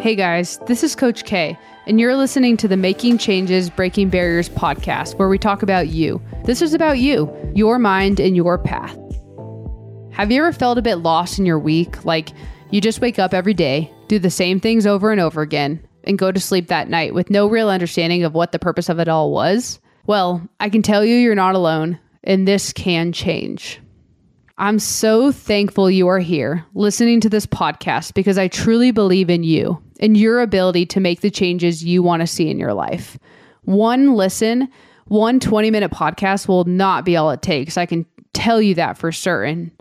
Hey guys, this is Coach K, and you're listening to the Making Changes, Breaking Barriers podcast, where we talk about you. This is about you, your mind, and your path. Have you ever felt a bit lost in your week? Like you just wake up every day, do the same things over and over again, and go to sleep that night with no real understanding of what the purpose of it all was? Well, I can tell you you're not alone, and this can change. I'm so thankful you are here listening to this podcast because I truly believe in you and your ability to make the changes you want to see in your life. One listen, one 20 minute podcast will not be all it takes. I can tell you that for certain.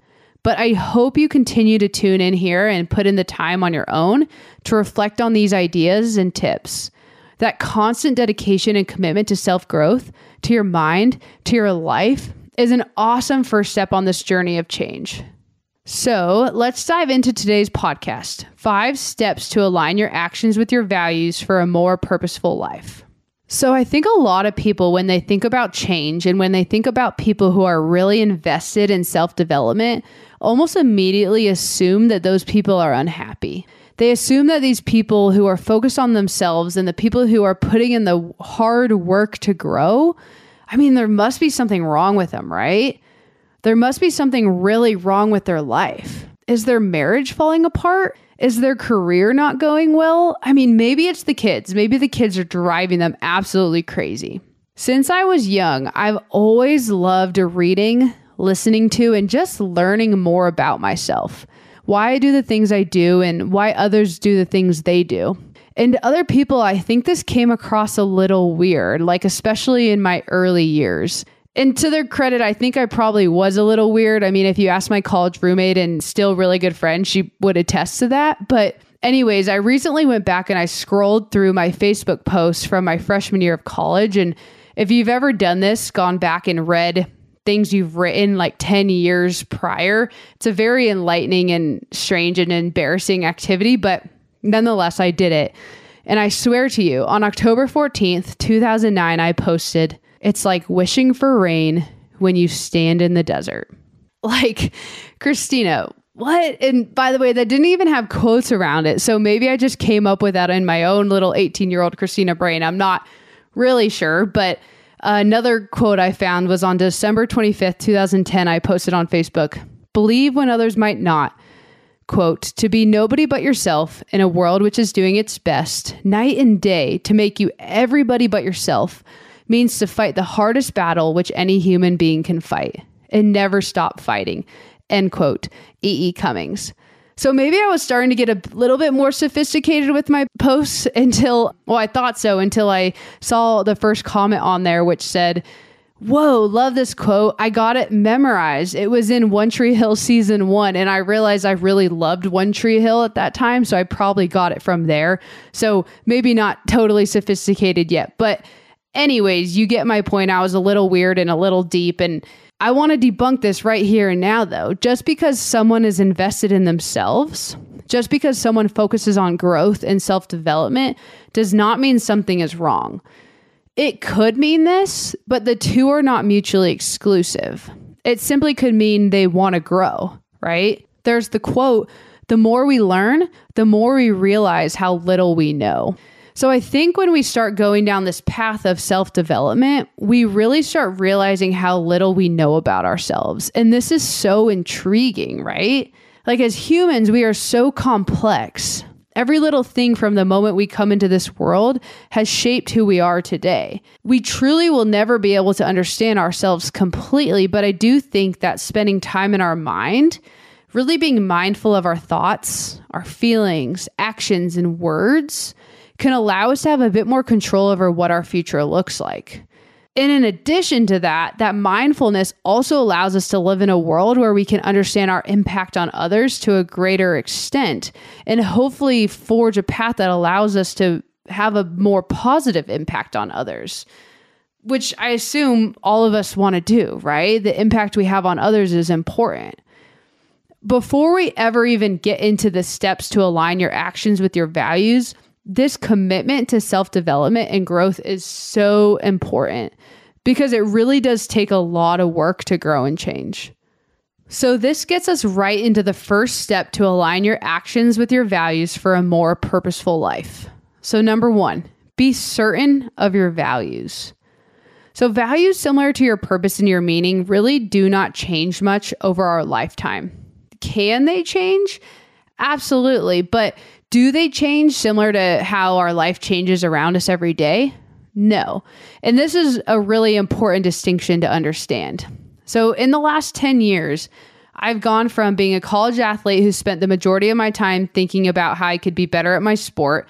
But I hope you continue to tune in here and put in the time on your own to reflect on these ideas and tips. That constant dedication and commitment to self growth, to your mind, to your life, is an awesome first step on this journey of change. So let's dive into today's podcast five steps to align your actions with your values for a more purposeful life. So, I think a lot of people, when they think about change and when they think about people who are really invested in self development, almost immediately assume that those people are unhappy. They assume that these people who are focused on themselves and the people who are putting in the hard work to grow I mean, there must be something wrong with them, right? There must be something really wrong with their life. Is their marriage falling apart? Is their career not going well? I mean, maybe it's the kids. Maybe the kids are driving them absolutely crazy. Since I was young, I've always loved reading, listening to, and just learning more about myself. Why I do the things I do and why others do the things they do. And other people, I think this came across a little weird, like especially in my early years. And to their credit, I think I probably was a little weird. I mean, if you ask my college roommate and still really good friend, she would attest to that. But anyways, I recently went back and I scrolled through my Facebook posts from my freshman year of college. And if you've ever done this, gone back and read things you've written like 10 years prior, it's a very enlightening and strange and embarrassing activity. But Nonetheless, I did it. And I swear to you, on October 14th, 2009, I posted, It's like wishing for rain when you stand in the desert. Like, Christina, what? And by the way, that didn't even have quotes around it. So maybe I just came up with that in my own little 18 year old Christina brain. I'm not really sure. But another quote I found was on December 25th, 2010. I posted on Facebook Believe when others might not quote, to be nobody but yourself in a world which is doing its best night and day to make you everybody but yourself means to fight the hardest battle which any human being can fight and never stop fighting. End quote. E. E. Cummings. So maybe I was starting to get a little bit more sophisticated with my posts until, well, I thought so until I saw the first comment on there, which said, Whoa, love this quote. I got it memorized. It was in One Tree Hill season one, and I realized I really loved One Tree Hill at that time. So I probably got it from there. So maybe not totally sophisticated yet. But, anyways, you get my point. I was a little weird and a little deep. And I want to debunk this right here and now, though. Just because someone is invested in themselves, just because someone focuses on growth and self development, does not mean something is wrong. It could mean this, but the two are not mutually exclusive. It simply could mean they want to grow, right? There's the quote the more we learn, the more we realize how little we know. So I think when we start going down this path of self development, we really start realizing how little we know about ourselves. And this is so intriguing, right? Like as humans, we are so complex. Every little thing from the moment we come into this world has shaped who we are today. We truly will never be able to understand ourselves completely, but I do think that spending time in our mind, really being mindful of our thoughts, our feelings, actions, and words can allow us to have a bit more control over what our future looks like. And in addition to that, that mindfulness also allows us to live in a world where we can understand our impact on others to a greater extent and hopefully forge a path that allows us to have a more positive impact on others, which I assume all of us want to do, right? The impact we have on others is important. Before we ever even get into the steps to align your actions with your values, this commitment to self development and growth is so important because it really does take a lot of work to grow and change. So, this gets us right into the first step to align your actions with your values for a more purposeful life. So, number one, be certain of your values. So, values similar to your purpose and your meaning really do not change much over our lifetime. Can they change? Absolutely. But do they change similar to how our life changes around us every day? No. And this is a really important distinction to understand. So, in the last 10 years, I've gone from being a college athlete who spent the majority of my time thinking about how I could be better at my sport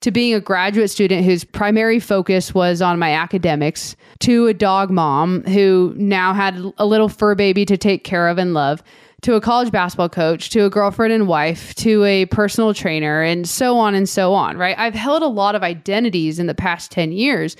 to being a graduate student whose primary focus was on my academics, to a dog mom who now had a little fur baby to take care of and love, to a college basketball coach, to a girlfriend and wife, to a personal trainer, and so on and so on, right? I've held a lot of identities in the past 10 years,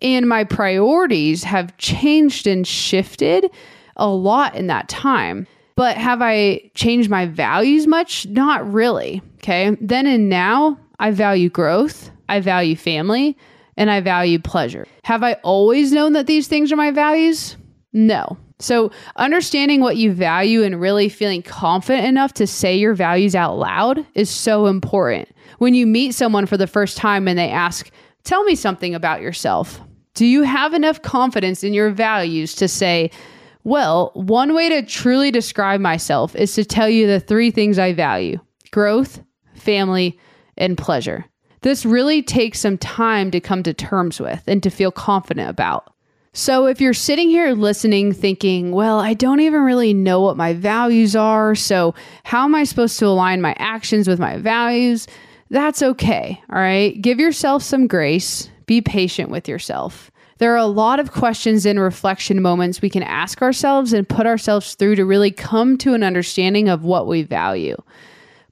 and my priorities have changed and shifted a lot in that time. But have I changed my values much? Not really. Okay. Then and now, I value growth, I value family, and I value pleasure. Have I always known that these things are my values? No. So, understanding what you value and really feeling confident enough to say your values out loud is so important. When you meet someone for the first time and they ask, Tell me something about yourself, do you have enough confidence in your values to say, Well, one way to truly describe myself is to tell you the three things I value growth, family, and pleasure. This really takes some time to come to terms with and to feel confident about. So, if you're sitting here listening, thinking, well, I don't even really know what my values are, so how am I supposed to align my actions with my values? That's okay. All right. Give yourself some grace, be patient with yourself. There are a lot of questions and reflection moments we can ask ourselves and put ourselves through to really come to an understanding of what we value.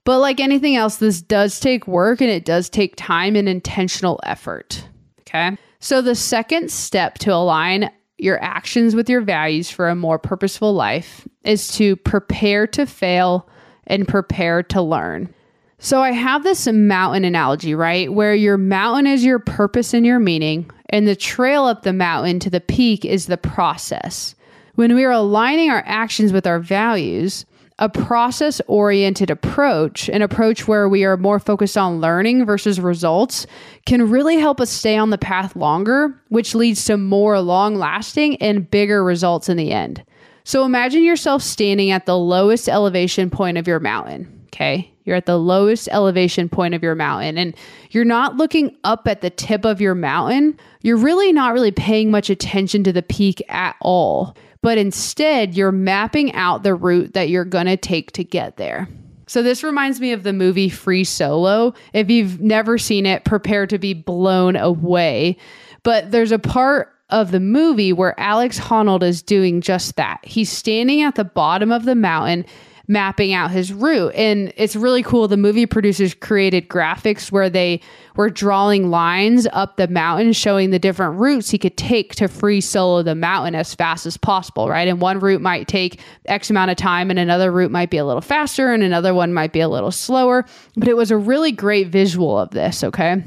But like anything else, this does take work and it does take time and intentional effort. Okay. So the second step to align your actions with your values for a more purposeful life is to prepare to fail and prepare to learn. So I have this mountain analogy, right? Where your mountain is your purpose and your meaning, and the trail up the mountain to the peak is the process. When we are aligning our actions with our values, a process oriented approach, an approach where we are more focused on learning versus results, can really help us stay on the path longer, which leads to more long lasting and bigger results in the end. So imagine yourself standing at the lowest elevation point of your mountain. Okay. You're at the lowest elevation point of your mountain and you're not looking up at the tip of your mountain. You're really not really paying much attention to the peak at all but instead you're mapping out the route that you're going to take to get there. So this reminds me of the movie Free Solo. If you've never seen it, prepare to be blown away. But there's a part of the movie where Alex Honnold is doing just that. He's standing at the bottom of the mountain mapping out his route. And it's really cool. The movie producers created graphics where they were drawing lines up the mountain, showing the different routes he could take to free solo the mountain as fast as possible, right? And one route might take X amount of time, and another route might be a little faster, and another one might be a little slower. But it was a really great visual of this, okay?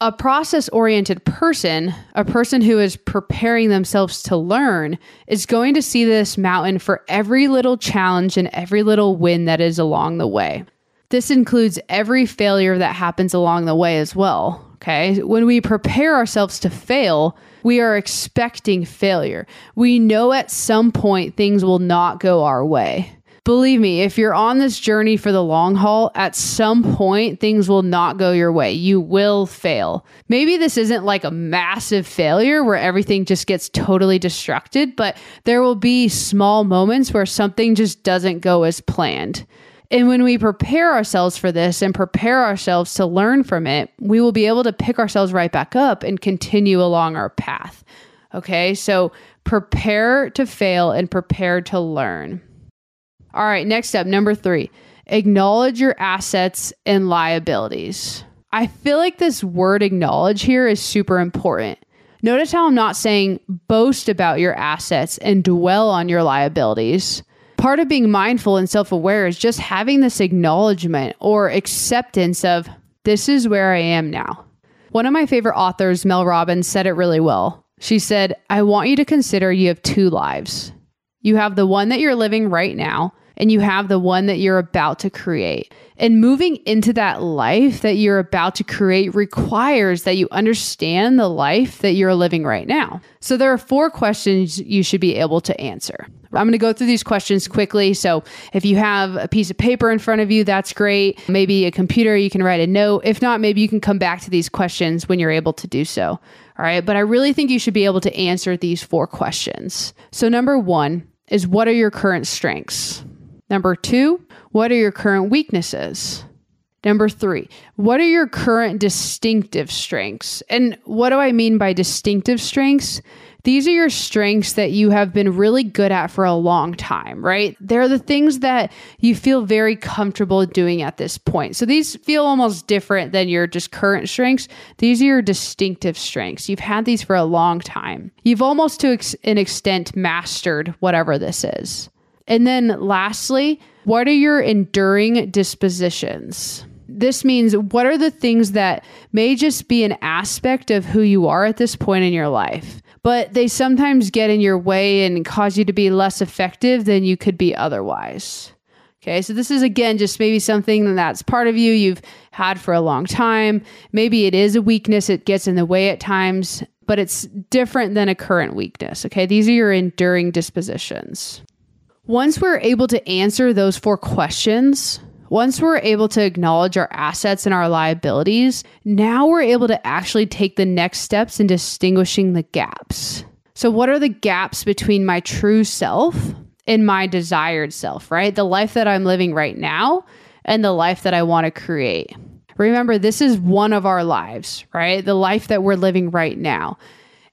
A process oriented person, a person who is preparing themselves to learn, is going to see this mountain for every little challenge and every little win that is along the way. This includes every failure that happens along the way as well. Okay. When we prepare ourselves to fail, we are expecting failure. We know at some point things will not go our way. Believe me, if you're on this journey for the long haul, at some point things will not go your way. You will fail. Maybe this isn't like a massive failure where everything just gets totally destructed, but there will be small moments where something just doesn't go as planned. And when we prepare ourselves for this and prepare ourselves to learn from it, we will be able to pick ourselves right back up and continue along our path. Okay, so prepare to fail and prepare to learn. All right, next up, number three, acknowledge your assets and liabilities. I feel like this word acknowledge here is super important. Notice how I'm not saying boast about your assets and dwell on your liabilities. Part of being mindful and self aware is just having this acknowledgement or acceptance of this is where I am now. One of my favorite authors, Mel Robbins, said it really well. She said, I want you to consider you have two lives. You have the one that you're living right now, and you have the one that you're about to create. And moving into that life that you're about to create requires that you understand the life that you're living right now. So there are four questions you should be able to answer. I'm going to go through these questions quickly. So if you have a piece of paper in front of you, that's great. Maybe a computer, you can write a note. If not, maybe you can come back to these questions when you're able to do so. All right. But I really think you should be able to answer these four questions. So, number one is what are your current strengths? Number two, what are your current weaknesses? Number three, what are your current distinctive strengths? And what do I mean by distinctive strengths? These are your strengths that you have been really good at for a long time, right? They're the things that you feel very comfortable doing at this point. So these feel almost different than your just current strengths. These are your distinctive strengths. You've had these for a long time. You've almost to ex- an extent mastered whatever this is. And then lastly, what are your enduring dispositions? This means what are the things that may just be an aspect of who you are at this point in your life, but they sometimes get in your way and cause you to be less effective than you could be otherwise. Okay, so this is again just maybe something that's part of you you've had for a long time. Maybe it is a weakness, it gets in the way at times, but it's different than a current weakness. Okay, these are your enduring dispositions. Once we're able to answer those four questions, once we're able to acknowledge our assets and our liabilities, now we're able to actually take the next steps in distinguishing the gaps. So, what are the gaps between my true self and my desired self, right? The life that I'm living right now and the life that I want to create. Remember, this is one of our lives, right? The life that we're living right now.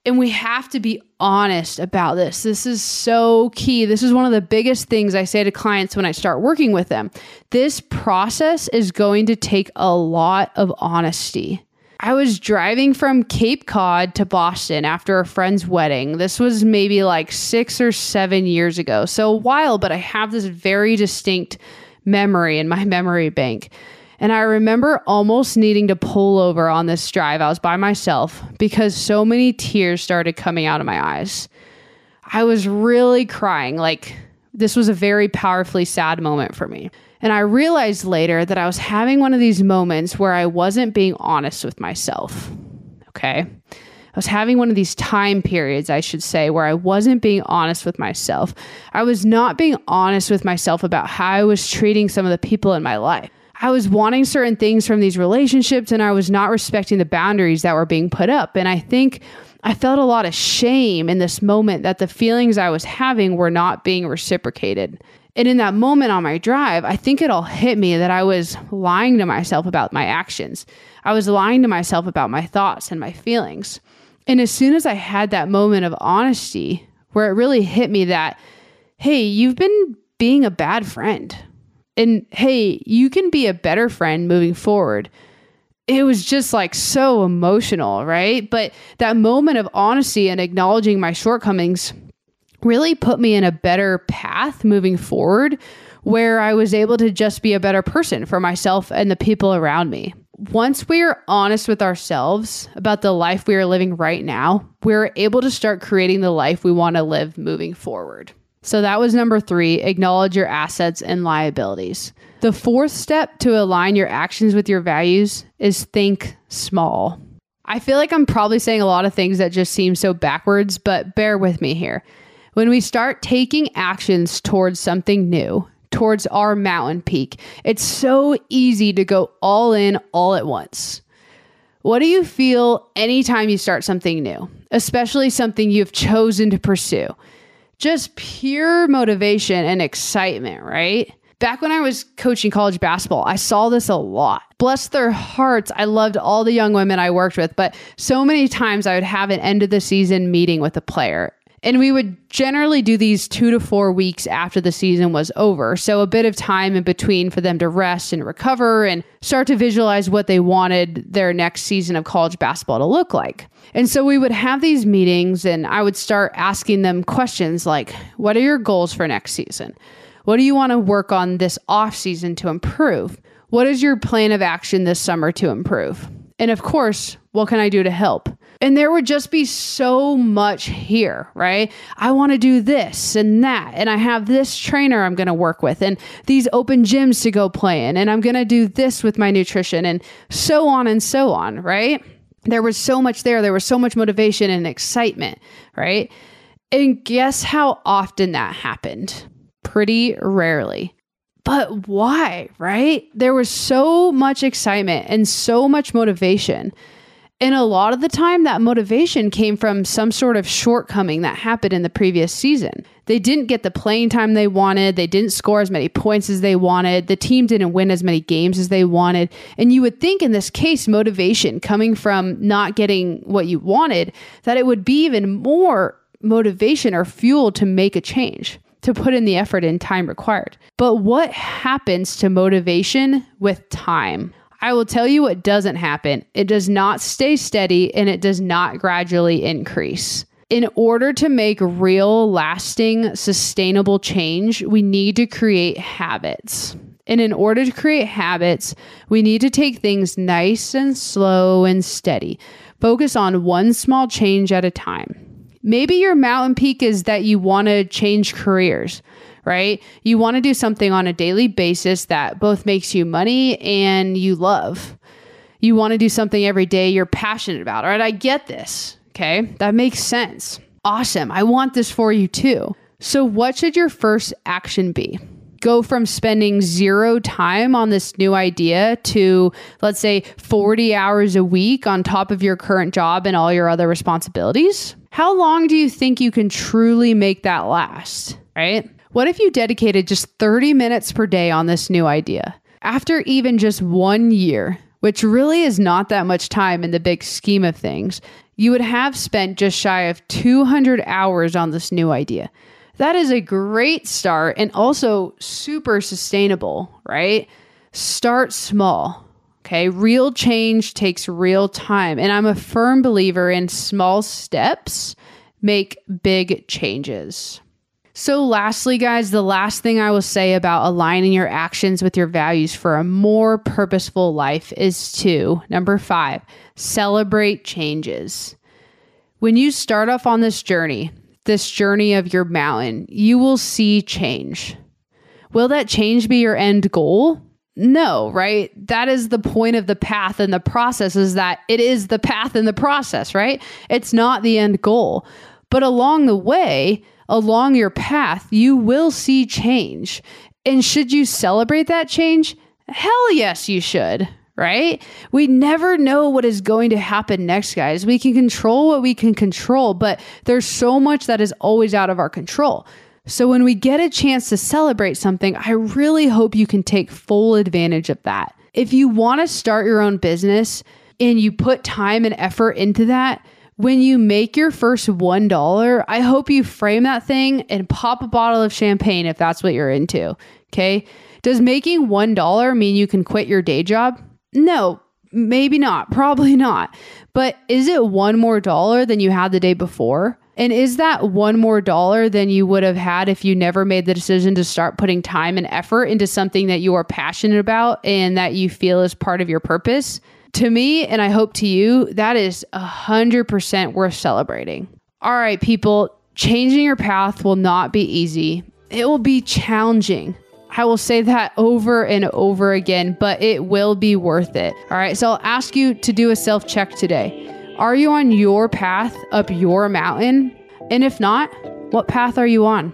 And we have to be honest about this. This is so key. This is one of the biggest things I say to clients when I start working with them. This process is going to take a lot of honesty. I was driving from Cape Cod to Boston after a friend's wedding. This was maybe like six or seven years ago. So a while, but I have this very distinct memory in my memory bank. And I remember almost needing to pull over on this drive. I was by myself because so many tears started coming out of my eyes. I was really crying. Like, this was a very powerfully sad moment for me. And I realized later that I was having one of these moments where I wasn't being honest with myself. Okay. I was having one of these time periods, I should say, where I wasn't being honest with myself. I was not being honest with myself about how I was treating some of the people in my life. I was wanting certain things from these relationships and I was not respecting the boundaries that were being put up. And I think I felt a lot of shame in this moment that the feelings I was having were not being reciprocated. And in that moment on my drive, I think it all hit me that I was lying to myself about my actions. I was lying to myself about my thoughts and my feelings. And as soon as I had that moment of honesty, where it really hit me that, hey, you've been being a bad friend and hey, you can be a better friend moving forward. It was just like so emotional, right? But that moment of honesty and acknowledging my shortcomings really put me in a better path moving forward where I was able to just be a better person for myself and the people around me. Once we are honest with ourselves about the life we are living right now, we're able to start creating the life we want to live moving forward. So that was number three acknowledge your assets and liabilities. The fourth step to align your actions with your values is think small. I feel like I'm probably saying a lot of things that just seem so backwards, but bear with me here. When we start taking actions towards something new, towards our mountain peak, it's so easy to go all in all at once. What do you feel anytime you start something new, especially something you've chosen to pursue? Just pure motivation and excitement, right? Back when I was coaching college basketball, I saw this a lot. Bless their hearts, I loved all the young women I worked with, but so many times I would have an end of the season meeting with a player. And we would generally do these two to four weeks after the season was over. So a bit of time in between for them to rest and recover and start to visualize what they wanted their next season of college basketball to look like. And so we would have these meetings and I would start asking them questions like, what are your goals for next season? What do you want to work on this off season to improve? What is your plan of action this summer to improve? And of course, what can I do to help? And there would just be so much here, right? I want to do this and that. And I have this trainer I'm going to work with and these open gyms to go play in. And I'm going to do this with my nutrition and so on and so on, right? There was so much there. There was so much motivation and excitement, right? And guess how often that happened? Pretty rarely. But why, right? There was so much excitement and so much motivation and a lot of the time, that motivation came from some sort of shortcoming that happened in the previous season. They didn't get the playing time they wanted. They didn't score as many points as they wanted. The team didn't win as many games as they wanted. And you would think in this case, motivation coming from not getting what you wanted, that it would be even more motivation or fuel to make a change, to put in the effort and time required. But what happens to motivation with time? I will tell you what doesn't happen. It does not stay steady and it does not gradually increase. In order to make real, lasting, sustainable change, we need to create habits. And in order to create habits, we need to take things nice and slow and steady. Focus on one small change at a time. Maybe your mountain peak is that you want to change careers right? You want to do something on a daily basis that both makes you money and you love. You want to do something every day you're passionate about, right? I get this. Okay. That makes sense. Awesome. I want this for you too. So, what should your first action be? Go from spending zero time on this new idea to, let's say, 40 hours a week on top of your current job and all your other responsibilities? How long do you think you can truly make that last? Right? What if you dedicated just 30 minutes per day on this new idea? After even just one year, which really is not that much time in the big scheme of things, you would have spent just shy of 200 hours on this new idea. That is a great start and also super sustainable, right? Start small. Okay. Real change takes real time. And I'm a firm believer in small steps make big changes. So, lastly, guys, the last thing I will say about aligning your actions with your values for a more purposeful life is to number five, celebrate changes. When you start off on this journey, this journey of your mountain, you will see change. Will that change be your end goal? No, right? That is the point of the path and the process is that it is the path and the process, right? It's not the end goal. But along the way, along your path, you will see change. And should you celebrate that change? Hell yes, you should, right? We never know what is going to happen next, guys. We can control what we can control, but there's so much that is always out of our control. So when we get a chance to celebrate something, I really hope you can take full advantage of that. If you want to start your own business and you put time and effort into that, when you make your first $1, I hope you frame that thing and pop a bottle of champagne if that's what you're into. Okay. Does making $1 mean you can quit your day job? No, maybe not. Probably not. But is it one more dollar than you had the day before? And is that one more dollar than you would have had if you never made the decision to start putting time and effort into something that you are passionate about and that you feel is part of your purpose? To me, and I hope to you, that is a hundred percent worth celebrating. All right, people, changing your path will not be easy. It will be challenging. I will say that over and over again, but it will be worth it. All right, so I'll ask you to do a self check today. Are you on your path up your mountain? And if not, what path are you on?